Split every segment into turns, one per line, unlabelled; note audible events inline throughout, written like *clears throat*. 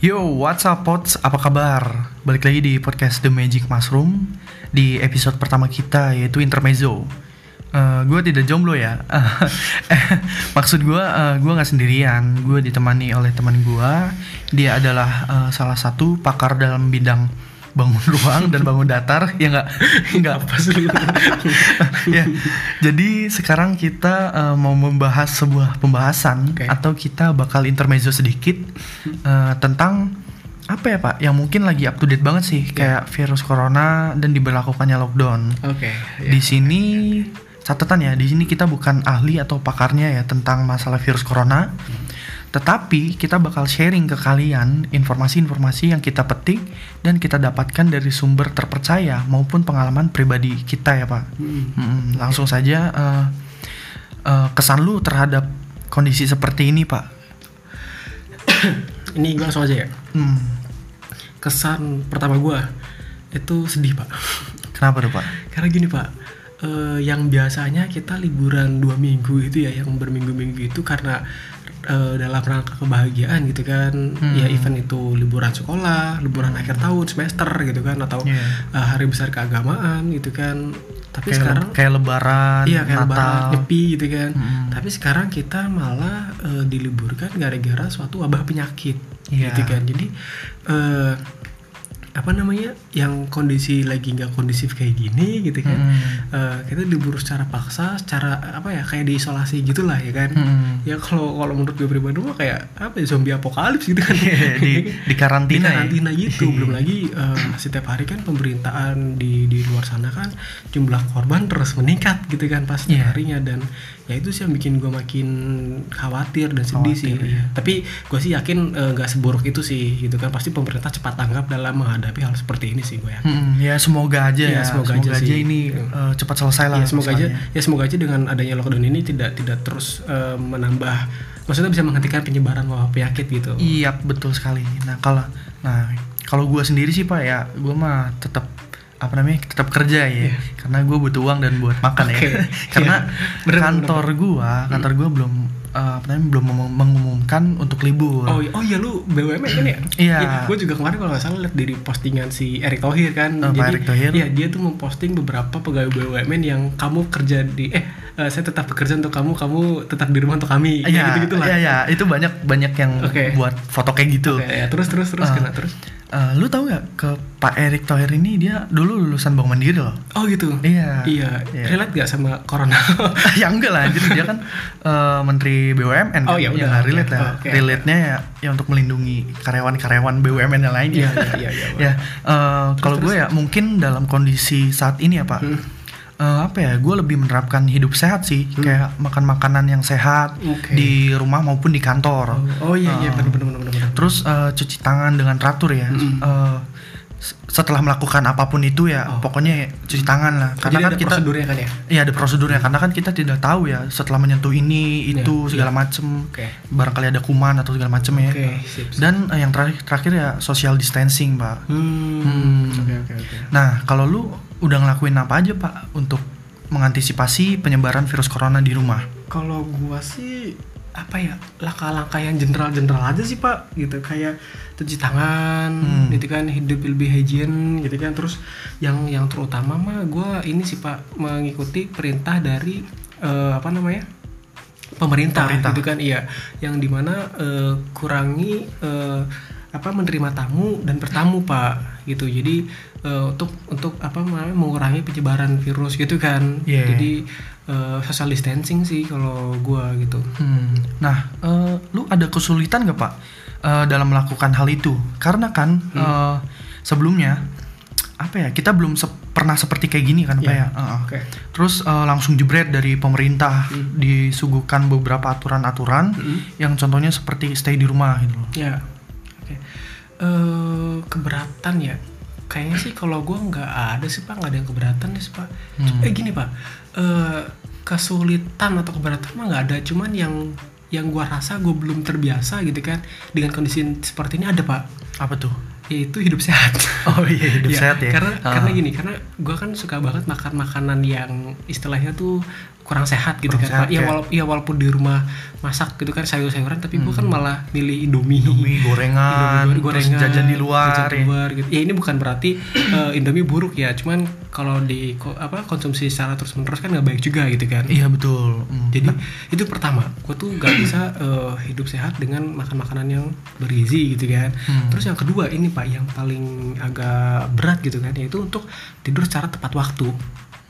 Yo, what's up pods? Apa kabar? Balik lagi di podcast The Magic Mushroom. Di episode pertama kita yaitu Intermezzo. Uh, Gue tidak jomblo ya. *laughs* Maksud gue, uh, gue gak sendirian. Gue ditemani oleh teman gue Dia adalah uh, salah satu pakar dalam bidang bangun ruang dan bangun datar ya nggak nggak apa sih *laughs* ya jadi sekarang kita uh, mau membahas sebuah pembahasan okay. atau kita bakal intermezzo sedikit uh, tentang apa ya pak yang mungkin lagi up to date banget sih yeah. kayak virus corona dan diberlakukannya lockdown
oke okay,
yeah. di sini catatan ya di sini kita bukan ahli atau pakarnya ya tentang masalah virus corona hmm tetapi kita bakal sharing ke kalian informasi-informasi yang kita petik dan kita dapatkan dari sumber terpercaya maupun pengalaman pribadi kita ya pak. Hmm. Hmm, langsung saja uh, uh, kesan lu terhadap kondisi seperti ini pak.
ini gue langsung aja ya. Hmm. Kesan pertama gue itu sedih pak.
Kenapa tuh pak?
Karena gini pak, uh, yang biasanya kita liburan dua minggu itu ya, yang berminggu-minggu itu karena uh, dalam rangka kebahagiaan gitu kan hmm. ya event itu liburan sekolah liburan akhir tahun semester gitu kan atau yeah. Iya. uh, hari besar keagamaan gitu kan tapi
kayak
sekarang
kayak lebaran
iya kayak Natal. lebaran nyepi gitu kan hmm. tapi sekarang kita malah uh, diliburkan gara-gara suatu wabah penyakit yeah. gitu kan jadi uh, apa namanya yang kondisi lagi nggak kondisif kayak gini gitu kan hmm. uh, kita diburu secara paksa secara apa ya kayak diisolasi gitulah ya kan hmm. ya kalau kalau menurut gue pribadi mah kayak apa ya zombie apokalips gitu kan
di di karantina *laughs*
di karantina ya? gitu belum lagi uh, setiap hari kan pemberitaan di di luar sana kan jumlah korban terus meningkat gitu kan pas yeah. harinya dan ya itu sih yang bikin gue makin khawatir dan sedih khawatir, sih ya. tapi gue sih yakin eh, nggak uh, seburuk itu sih gitu kan. Pasti pemerintah cepat tanggap dalam menghadapi hal seperti ini sih gue yakin.
Hmm, ya semoga aja ya, ya. semoga, semoga aja, aja ini uh, cepat selesai lah
ya semoga aja ya semoga aja dengan adanya lockdown ini tidak tidak terus uh, menambah maksudnya bisa menghentikan penyebaran wabah penyakit gitu.
Iya betul sekali. Nah kalau nah kalau gue sendiri sih pak ya gue mah tetap apa namanya tetap kerja ya yeah. karena gue butuh uang dan buat makan okay. ya karena yeah. bener, kantor gue kantor gue belum uh, apa namanya belum mengumumkan untuk libur
oh oh ya lu BUMN kan ya
iya yeah.
gue juga kemarin kalau nggak salah lihat dari postingan si Erick Thohir kan
oh, jadi Erick Thohir.
ya dia tuh memposting beberapa pegawai BUMN yang kamu kerja di eh uh, saya tetap bekerja untuk kamu kamu tetap di rumah untuk kami
iya gitu gitu lah iya iya itu banyak banyak yang okay. buat foto kayak gitu
okay, ya. terus terus terus uh, kena terus
Uh, lu tahu nggak ke Pak Erick Thohir ini dia dulu lulusan Bank Mandiri loh.
Oh gitu.
Iya.
Iya. iya. Relate gak sama corona? *laughs*
ya enggak lah, jadi dia kan uh, Menteri BUMN.
Oh iya,
kan? ya
udah.
relate lah. Okay. Relate-nya ya, ya untuk melindungi karyawan-karyawan BUMN yang lain.
Iya iya iya. *laughs*
ya. Uh, kalau gue ya mungkin dalam kondisi saat ini ya Pak. Hmm uh, apa ya gue lebih menerapkan hidup sehat sih hmm. kayak makan makanan yang sehat okay. di rumah maupun di kantor
oh, oh iya iya uh, benar benar benar
terus uh, cuci tangan dengan teratur ya hmm. uh, setelah melakukan apa pun itu ya oh. pokoknya cuci tangan lah
karena Jadi kan kita prosedurnya kan ya
iya ada prosedurnya karena kan kita tidak tahu ya setelah menyentuh ini iya, itu yeah, segala macem okay. barangkali ada kuman atau segala macem ya okay, sip, sip. dan uh, yang terakhir terakhir ya social distancing pak
hmm. Hmm. Okay, okay, okay.
nah kalau lu udah ngelakuin apa aja pak untuk mengantisipasi penyebaran virus corona di rumah?
Kalau gua sih apa ya langkah-langkah yang general-general aja sih pak gitu. Kayak cuci tangan hmm. gitu kan hidup lebih hygiene gitu kan. Terus yang yang terutama mah gua ini sih pak mengikuti perintah dari uh, apa namanya pemerintah, pemerintah. gitu kan. Iya. Yang di mana uh, kurangi uh, apa menerima tamu dan bertamu pak gitu jadi uh, untuk untuk apa namanya mengurangi penyebaran virus gitu kan yeah. jadi uh, social distancing sih kalau gua gitu
hmm. nah uh, lu ada kesulitan gak pak uh, dalam melakukan hal itu karena kan hmm. uh, sebelumnya apa ya kita belum se pernah seperti kayak gini kan yeah. pak ya uh, okay. terus uh, langsung jebret dari pemerintah hmm. disuguhkan beberapa aturan-aturan hmm. yang contohnya seperti stay di rumah gitu
yeah uh, keberatan ya? Kayaknya sih kalau gue nggak ada sih pak. Nggak ada yang keberatan sih pak. Hmm. eh gini pak. Uh, kesulitan atau keberatan mah nggak ada. Cuman yang yang gue rasa gue belum terbiasa gitu kan dengan kondisi seperti ini ada pak.
Apa tuh
yaitu hidup sehat. *laughs*
Oh iya hidup
Iya,
sehat ya.
Karena
Ah.
karena gini, karena gua kan suka banget makan makanan yang istilahnya tuh kurang sehat gitu
Kurang
kan.
sehat.
Ya,
ya.
walaupun ya walaupun di rumah masak gitu kan sayur-sayuran tapi gua kan malah milih Indomie.
Hmm. Indomie gorengan,
Indomie
terus jajan di luar,
jajan di
ya.
luar gitu. Ya ini bukan berarti eh, Indomie buruk ya, cuman kalau di ko- apa konsumsi secara terus-menerus kan nggak baik juga gitu kan.
Iya betul. Hmm.
Jadi itu pertama, gue tuh gak bisa eh, hidup sehat dengan makan makanan yang bergizi gitu kan.
Hmm.
Terus yang kedua ini pak, yang paling agak berat gitu kan, yaitu untuk tidur secara tepat waktu.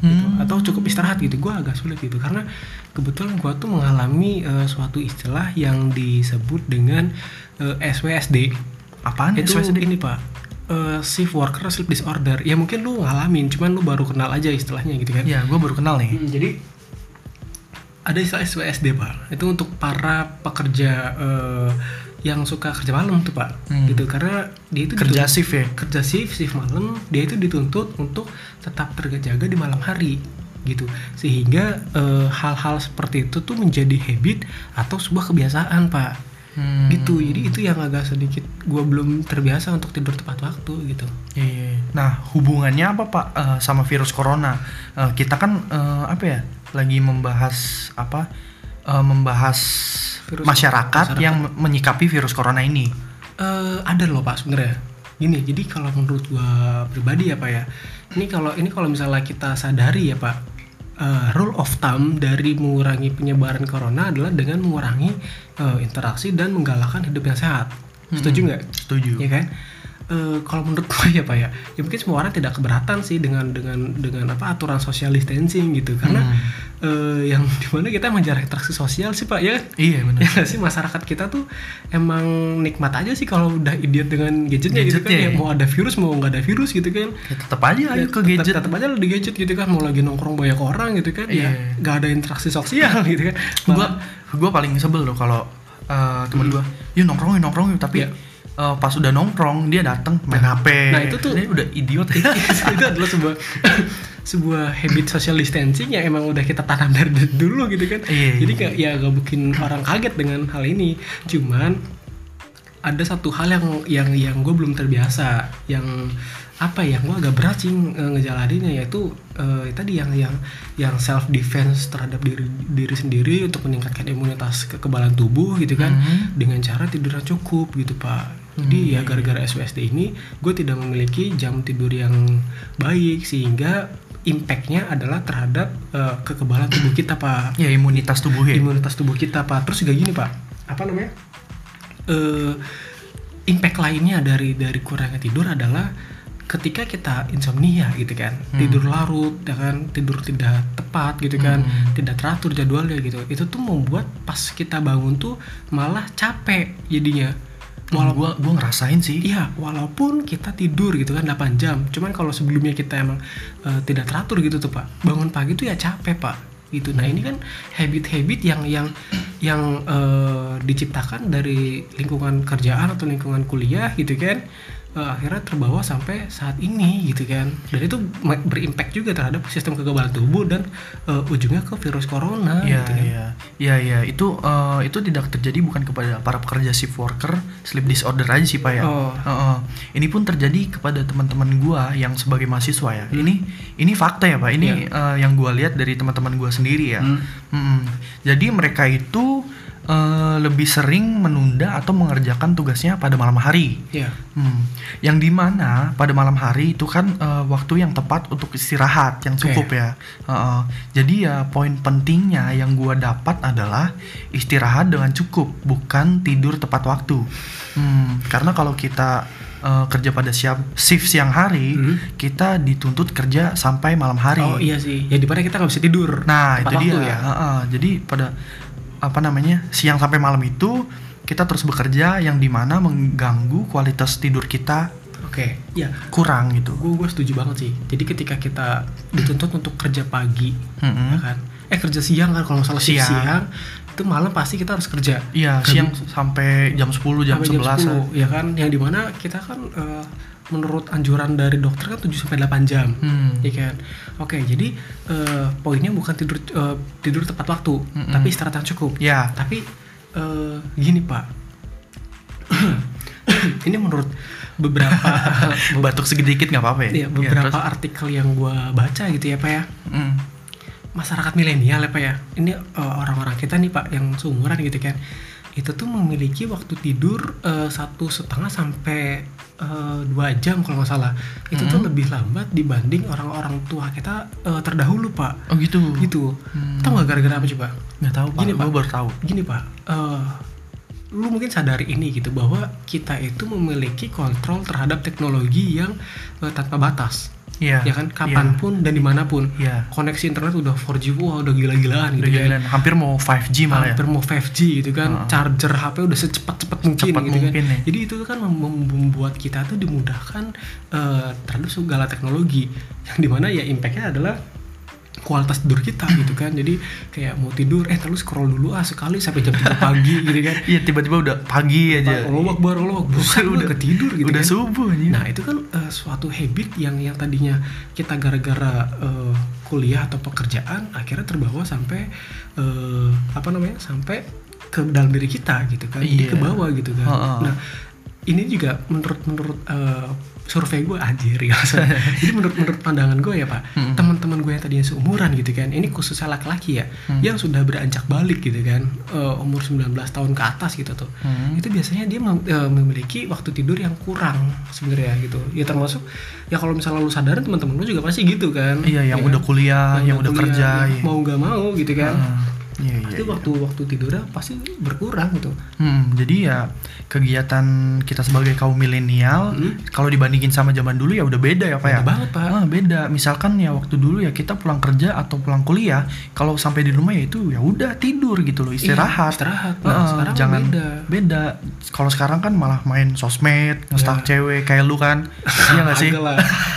gitu.
Hmm.
atau cukup istirahat gitu gue agak sulit gitu karena kebetulan gue tuh mengalami eh, suatu istilah yang disebut dengan eh, SWSD
apaan
itu
SWSD?
ini pak eh, shift worker sleep disorder ya mungkin lu ngalamin cuman lu baru kenal aja istilahnya gitu kan
Iya, gue baru kenal nih.
Hmm, jadi ada istilah SWSD pak itu untuk para pekerja eh, yang suka kerja malam tuh pak
Hmm.
gitu karena dia itu
Kerja
dituntut-
shift ya.
kerja shift shift malam dia itu dituntut untuk tetap terjaga di malam hari gitu sehingga eh, hal-hal seperti itu tuh menjadi habit atau sebuah kebiasaan pak
Hmm.
gitu jadi itu yang agak sedikit gua belum terbiasa untuk tidur tepat waktu gitu
Iya, iya, iya. Nah, hubungannya apa Pak eh, sama virus corona? Eh, kita kan eh, apa ya? Lagi membahas apa? Eh, membahas
Virus-
masyarakat,
masyarakat.
yang me- menyikapi virus corona ini.
Eh, ada loh pak sebenarnya gini jadi kalau menurut gua pribadi ya pak ya ini kalau ini kalau misalnya kita sadari ya pak eh, rule of thumb dari mengurangi penyebaran corona adalah dengan mengurangi eh, interaksi dan menggalakkan hidup yang sehat setuju nggak
Setuju.
ya kan Eh, kalau menurut gue ya pak ya ya mungkin semua orang tidak keberatan sih dengan dengan dengan apa aturan social distancing gitu karena
Hmm.
eh, yang di mana kita emang jarang interaksi sosial sih pak ya kan
Iya benar.
ya sih masyarakat kita tuh emang nikmat aja sih kalau udah idiot dengan gadgetnya gitu kan ya
ya.
mau ada virus mau nggak ada virus gitu kan
Ya, tetap aja ayo ke
Tetap-
gadget.
tetap aja lo di gadget gitu kan mau lagi nongkrong banyak orang gitu kan
Iya.
ya nggak ada interaksi sosial *laughs* gitu kan
Gua
Malah-
gua paling sebel loh kalau eh, temen gua, yuk nongkrong yuk nongkrong yuk tapi
Iya.
Eh, pas udah nongkrong dia datang main HP.
Nah, itu tuh-
dia udah idiot. *laughs*
itu adalah sebuah sebuah habit social distancing yang emang udah kita tanam dari dulu gitu kan
Iya,
jadi
iya.
kayak ya gak bikin orang kaget dengan hal ini cuman ada satu hal yang yang yang gue belum terbiasa yang apa ya gue agak berat sih nge- ngejalaninnya yaitu eh, tadi yang yang yang self defense terhadap diri diri sendiri untuk meningkatkan imunitas kekebalan tubuh gitu kan
Mhm.
dengan cara tidur yang cukup gitu pak jadi ya gara-gara SWSD ini gue tidak memiliki jam tidur yang baik sehingga impactnya adalah terhadap eh, kekebalan tubuh kita pak.
Ya imunitas tubuh ya.
imunitas tubuh kita pak. Terus juga gini pak. Apa namanya? Eh impact lainnya dari dari kurangnya tidur adalah ketika kita insomnia gitu kan. Tidur larut ya kan. Tidur tidak tepat gitu kan.
Hmm.
tidak teratur jadwalnya gitu. Itu tuh membuat pas kita bangun tuh malah capek jadinya
Walau gua gua ngerasain sih.
Iya, walaupun kita tidur gitu kan 8 jam, cuman kalau sebelumnya kita emang eh, tidak teratur gitu tuh Pak. Bangun pagi tuh ya capek Pak. Gitu. Nah, ini kan habit-habit yang yang yang eh, diciptakan dari lingkungan kerjaan atau lingkungan kuliah gitu kan. Eh, akhirnya terbawa sampai saat ini gitu kan. Dan itu berimpact juga terhadap sistem kekebalan tubuh dan eh, ujungnya ke virus corona
Iya,
gitu kan.
iya, iya, iya. Itu eh, itu tidak terjadi bukan kepada para pekerja shift worker, sleep disorder aja sih pak ya.
Oh.
Heeh. Ini pun terjadi kepada teman-teman gua yang sebagai mahasiswa ya. Ini ini fakta ya pak. Ini eh, yang gua lihat dari teman-teman gua sendiri ya.
Hmm.
Mm-mm. Jadi mereka itu eh, lebih sering menunda atau mengerjakan tugasnya pada malam hari.
Iya.
Hmm. Yang di mana pada malam hari itu kan eh, waktu yang tepat untuk istirahat yang cukup ya. Heeh. jadi ya poin pentingnya yang gua dapat adalah istirahat dengan cukup, bukan tidur tepat waktu. Hmm, Karena kalau kita eh, kerja pada siang shift siang hari,
Hmm.
kita dituntut kerja sampai malam hari.
Oh iya sih. Ya di mana kita nggak bisa tidur.
Nah
tepat
itu dia.
ya.
Heeh. Jadi pada apa namanya siang sampai malam itu kita terus bekerja yang di mana mengganggu kualitas tidur kita
Oke. Ya,
kurang gitu.
gue gue setuju banget sih jadi ketika kita dituntut untuk kerja pagi
Mm-mm.
ya kan eh kerja siang kan kalau salah
Siang.
siang itu malam pasti kita harus kerja
Iya
Gak
siang sampai jam 10 jam
sampai
11
10 ya kan yang di mana kita kan eh, menurut anjuran dari dokter kan 7 sampai 8 jam.
Hmm.
ya kan? Oke jadi eh, poinnya bukan tidur eh, tidur tepat waktu
Mm-mm.
tapi istirahat yang cukup.
Ya.
tapi eh, gini pak. *coughs* Ini menurut beberapa *laughs*
batuk sedikit nggak apa-apa ya?
Ya, beberapa artikel yang gua baca gitu ya pak ya.
Mm.
masyarakat milenial ya pak ya. Ini orang-orang kita nih pak yang seumuran gitu kan itu tuh memiliki waktu tidur eh, satu setengah sampai eh, dua jam kalau nggak salah. Itu tuh lebih lambat dibanding orang-orang tua kita eh, terdahulu pak.
Oh gitu?
Gitu.
Hmm.
tau nggak gara-gara apa coba?
Nggak tahu pak.
Gini, Pak.
baru tahu.
Gini pak. Eh, lu mungkin sadari ini gitu bahwa kita itu memiliki kontrol terhadap teknologi yang eh, tanpa batas
iya
ya kan? kapan pun dan di mana pun
iya.
koneksi internet udah 4G wah udah gila-gilaan gitu kan.
gila hampir mau 5G malah ya.
Hampir mau 5G gitu kan.
Heeh.
charger HP udah secepat-cepat mungkin
Cepat
gitu
mungkin
kan
nih.
jadi itu kan mem- mem- membuat kita tuh dimudahkan eh, terhadap segala teknologi. *laughs* Yang di mana ya impactnya adalah kualitas tidur kita gitu kan. Jadi kayak mau tidur eh terus scroll dulu ah sekali sampai jam 3 pagi *laughs* gitu kan.
Iya tiba-tiba udah pagi aja.
Allah Akbar Allah bukan Udah- ketidur gitu
udah
kan.
subuh aja
Nah itu kan eh, suatu habit yang yang tadinya kita gara-gara eh, kuliah atau pekerjaan akhirnya terbawa sampai eh, apa namanya sampai ke dalam diri kita gitu kan,
Iya.
ke bawah gitu kan.
Heeh.
Nah ini juga menurut menurut eh, survei gue anjir ya. *laughs* jadi menurut menurut pandangan gue ya pak,
Mm-mm.
teman-teman gue yang tadinya seumuran gitu kan, ini khususnya laki-laki ya,
Hmm.
yang sudah beranjak balik gitu kan, eh, umur 19 tahun ke atas gitu tuh
Hmm.
itu biasanya dia mem- eh, memiliki waktu tidur yang kurang sebenarnya gitu ya termasuk ya kalau misalnya lu sadarin teman-teman lu juga pasti gitu kan
iya yang
Ya
udah
kan?
kuliah yang, udah
kuliah,
kerja
yang
iya.
mau nggak mau gitu kan
Heeh. Iya, iya,
itu
iya.
waktu waktu tidurnya pasti berkurang gitu
Hmm, jadi ya kegiatan kita sebagai kaum milenial
Hmm.
kalau dibandingin sama zaman dulu ya udah beda ya pak ya.
Beda banget, Pak.
Ah, beda. Misalkan ya waktu dulu ya kita pulang kerja atau pulang kuliah, kalau sampai di rumah ya itu ya udah tidur gitu loh istirahat.
Iya, istirahat
Heeh,
Nah, sekarang
jangan
beda
beda. Kalau sekarang kan malah main sosmed, ngestalk cewek kayak lu kan. *laughs* iya gak sih?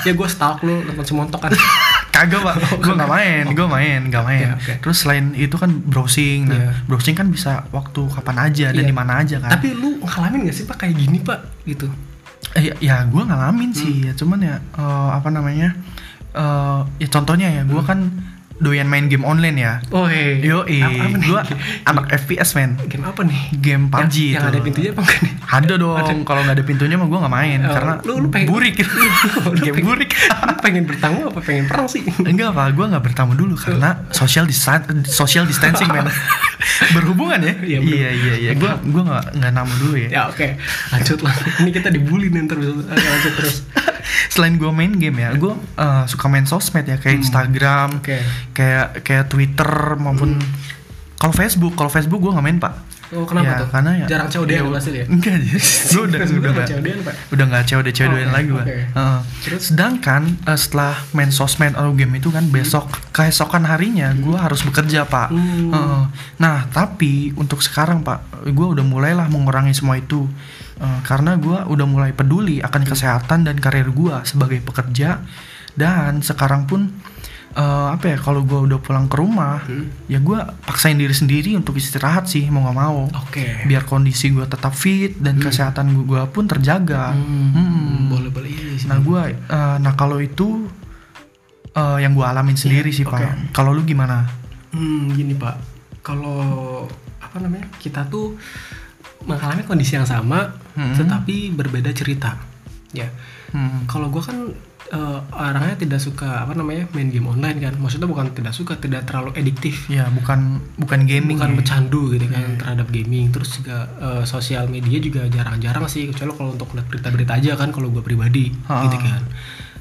Ya gue stalk lu nonton semontok kan *laughs*
Kagak pak, *laughs* gue nggak main, gue main, nggak main.
Oke, oke.
Terus selain itu kan browsing, nah,
Iya.
browsing kan bisa waktu kapan aja dan
Iya.
di mana aja kan.
tapi lu ngalamin gak sih pak kayak gini pak gitu
Eh, ya, ya gue ngalamin
Hmm.
sih ya cuman ya eh, apa namanya eh ya contohnya ya gue kan doyan main game online ya?
Oh hey
yo
Hmm. apa, apa nih?
gue anak FPS men.
Game apa nih?
Game PUBG
yang,
itu.
yang ada pintunya apa enggak nih?
Ada dong. Kalau nggak ada pintunya mah gue nggak main
Oh,
karena
lu- lu pengen-
burik. *laughs*
lu
game
pengen-
burik.
lu pengen bertamu apa pengen perang sih?
Enggak pak. Gue nggak bertamu dulu karena social distan social distancing men. *laughs* Berhubungan ya?
Iya,
iya iya iya. Gue gue nggak nggak namu dulu ya.
Ya oke. Lanjut lah. Ini kita dibully nih ntar bisa Oke, lanjut terus
selain gue main game ya gue eh, suka main sosmed ya kayak Instagram
Hmm. oke.
kayak kayak Twitter maupun kalau Facebook kalau Facebook gue nggak main pak.
Oh kenapa
Ya,
tuh?
karena ya
jarang COD
ya,
ya ya?
enggak *laughs* gue udah udah nggak
COD-an, Pak?
udah nggak COD COD
Oke,
lagi gue
oke.
Terus? Sedangkan eh, setelah main sosmed atau game itu kan besok keesokan harinya gue harus bekerja pak.
Hmm.
Heeh. nah tapi untuk sekarang pak gue udah mulailah mengurangi semua itu Eh, karena gue udah mulai peduli akan kesehatan dan karir gue sebagai pekerja. Dan sekarang pun eh, apa ya kalau gue udah pulang ke rumah
Hmm.
ya gue paksain diri sendiri untuk istirahat sih mau nggak mau.
Oke.
Biar kondisi gue tetap fit dan kesehatan gue pun terjaga.
Hmm,
Hmm.
boleh boleh iya sih.
Nah gue eh, nah kalau itu eh, yang gue alamin sendiri sih
oke.
pak. Kalau lu gimana?
Hmm gini pak. Kalau apa namanya kita tuh mengalami kondisi yang sama
Hmm.
tetapi berbeda cerita ya
Hmm.
kalau gue kan eh, orangnya tidak suka apa namanya main game online kan maksudnya bukan tidak suka tidak terlalu ediktif
ya bukan bukan gaming
bukan
ya.
bercandu gitu kan terhadap gaming terus juga eh, sosial media juga jarang-jarang sih kecuali kalau untuk lihat berita-berita aja kan kalau gue pribadi
Ha.
gitu kan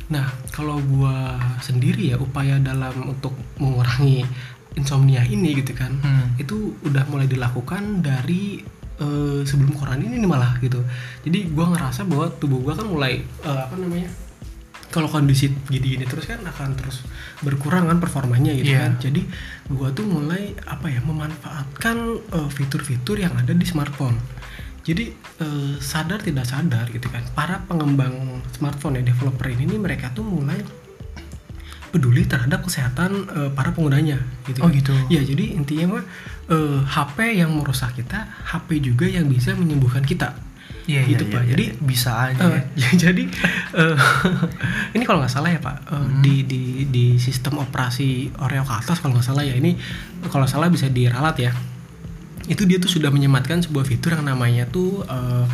nah kalau gue sendiri ya upaya dalam untuk mengurangi insomnia ini gitu kan
Hmm.
itu udah mulai dilakukan dari eh, sebelum koran ini nih malah gitu. Jadi gue ngerasa bahwa tubuh gue kan mulai eh, apa namanya kalau kondisi gini-gini terus kan akan terus berkurang kan performanya gitu
Iya.
kan. Jadi gua tuh mulai apa ya memanfaatkan eh, fitur-fitur yang ada di smartphone. Jadi eh, sadar tidak sadar gitu kan. Para pengembang smartphone ya developer ini nih, mereka tuh mulai peduli terhadap kesehatan eh, para penggunanya gitu
Oh,
kan.
gitu.
ya jadi intinya mah eh, HP yang merusak kita HP juga yang bisa menyembuhkan kita
Iya, iya,
gitu
iya,
pak
iya.
jadi
bisa aja
Eh,
ya. *laughs*
jadi eh, *laughs* ini kalau nggak salah ya pak eh,
Hmm.
di di di sistem operasi Oreo ke atas kalau nggak salah ya ini kalau salah bisa diralat ya itu dia tuh sudah menyematkan sebuah fitur yang namanya tuh uh,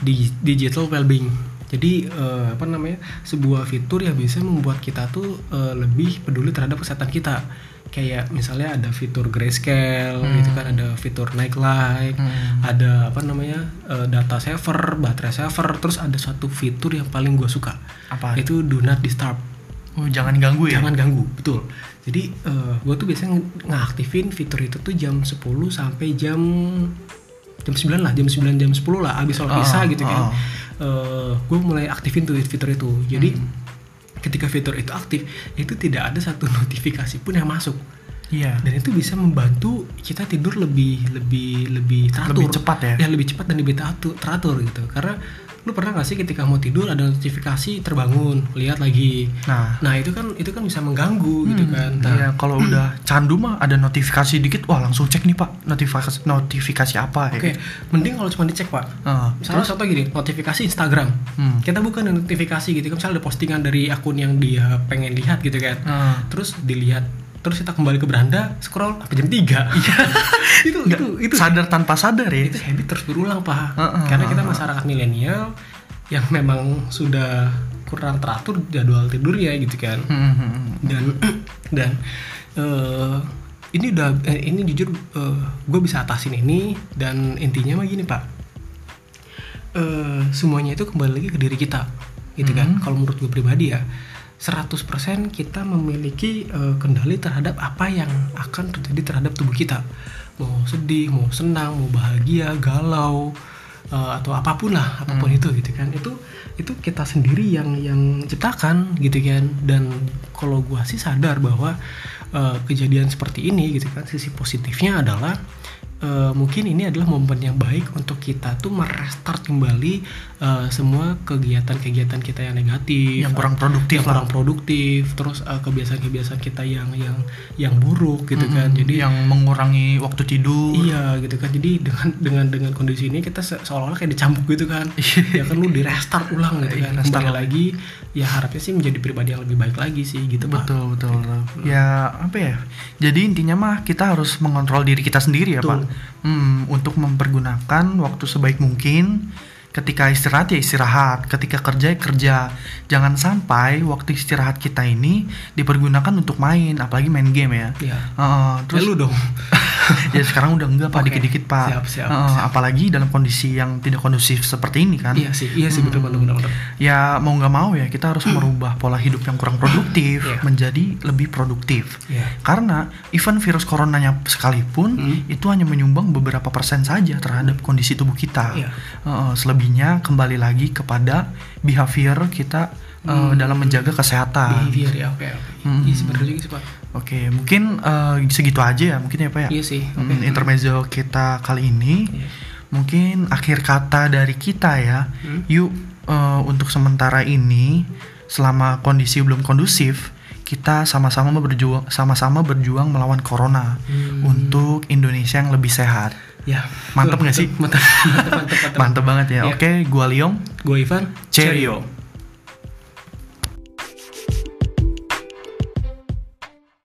di digital well-being jadi uh, apa namanya sebuah fitur yang bisa membuat kita tuh uh, lebih peduli terhadap kesehatan kita kayak misalnya ada fitur grayscale
Hmm.
gitu kan ada fitur night light
Hmm.
ada apa namanya uh, data saver baterai saver terus ada satu fitur yang paling gue suka
Apa?
itu do not disturb
Oh, jangan ganggu ya.
jangan ganggu betul jadi gue tuh biasanya ngaktifin fitur itu tuh jam 10 sampai jam jam 9 lah jam 9 jam 10 lah abis sholat
Ah,
isya gitu kan
ah.
gue mulai aktifin tuh fitur itu jadi
Hmm.
ketika fitur itu aktif itu tidak ada satu *laughs* notifikasi pun yang masuk
Iya.
dan itu bisa membantu kita tidur lebih lebih lebih teratur.
Lebih cepat ya?
ya lebih cepat dan lebih teratur, teratur gitu. Karena lu pernah gak sih ketika mau tidur ada notifikasi terbangun lihat lagi.
Nah,
nah itu kan itu kan bisa mengganggu gitu
Hmm,
kan. Nah,
Iya, kalau *clears throat* udah candu mah ada notifikasi dikit, wah langsung cek nih pak notifikasi notifikasi apa ya?
oke mending kalau cuma dicek pak.
Ah,
misalnya contoh gini notifikasi Instagram.
Hmm.
kita bukan notifikasi gitu kan misalnya ada postingan dari akun yang dia pengen lihat gitu kan.
Ah.
terus dilihat terus kita kembali ke beranda scroll sampai jam 3 *laughs* itu itu itu.
sadar tanpa sadar ya.
itu habit terus berulang pak.
Heeh,
karena kita masyarakat milenial yang memang sudah kurang teratur jadwal tidurnya gitu kan.
Hmm, hmm, hmm.
dan *clears throat* dan eh, ini udah eh, ini jujur gue bisa atasin ini dan intinya mah gini pak. Eh, semuanya itu kembali lagi ke diri kita gitu kan.
Mhm.
kalau menurut gue pribadi ya 100% kita memiliki eh, kendali terhadap apa yang akan terjadi terhadap tubuh kita. Mau sedih mau senang mau bahagia galau eh, atau apa pun lah apa pun itu gitu kan. Itu itu kita sendiri yang yang ciptakan gitu kan. Dan kalau gua sih sadar bahwa eh, kejadian seperti ini gitu kan sisi positifnya adalah eh, mungkin ini adalah momen yang baik untuk kita tuh merestart kembali eh, semua kegiatan-kegiatan kita yang negatif
Yang kurang produktif
yang kurang produktif terus eh, kebiasaan-kebiasaan kita yang yang yang buruk gitu kan
Hmm,
jadi
yang mengurangi waktu tidur.
Iya gitu kan. Jadi dengan dengan dengan kondisi ini kita se- seolah-olah kayak dicambuk gitu kan. *laughs* ya kan lu di restart ulang gitu kan.
Iya, restart
Kembali lagi ya harapnya sih menjadi pribadi yang lebih baik lagi sih gitu Pak.
Betul betul. betul. Ya apa ya? Jadi intinya mah kita harus mengontrol diri kita sendiri ya
Betul.
pak. Hmm, untuk mempergunakan waktu sebaik mungkin. Ketika istirahat ya istirahat, ketika kerja ya kerja. Jangan sampai waktu istirahat kita ini dipergunakan untuk main, apalagi main game ya.
Iya.
Heeh,
Terus
terus
lu dong. *laughs* *laughs*
ya sekarang udah enggak pak dikit-dikit pak.
Siap, siap,
Heeh,
siap.
Apalagi dalam kondisi yang tidak kondusif seperti ini kan.
iya sih, iya sih betul betul.
Ya mau nggak mau ya kita harus merubah pola hidup yang kurang produktif
Iya.
menjadi lebih produktif.
Iya.
Karena even virus coronanya sekalipun
Hmm.
itu hanya menyumbang beberapa persen saja terhadap kondisi tubuh kita.
Iya.
Heeh, selebihnya kembali lagi kepada behavior kita eh,
Hmm.
dalam menjaga kesehatan.
Behavior ya, oke oke.
Hmm.
Iya sebenarnya juga sih Pak.
Oke, mungkin eh, segitu aja ya mungkin ya Pak ya.
Iya sih.
Hmm,
Oke.
intermezzo kita kali ini
Iya.
mungkin akhir kata dari kita ya
Hmm.
yuk eh, untuk sementara ini selama kondisi belum kondusif kita sama-sama berjuang sama-sama berjuang melawan corona
Hmm.
untuk Indonesia yang lebih sehat
Ya.
Mantep nggak sih?
Mantap, mantap. *laughs*
mantep banget ya
Iya.
oke gua Liong
Gue Ivan.
cheerio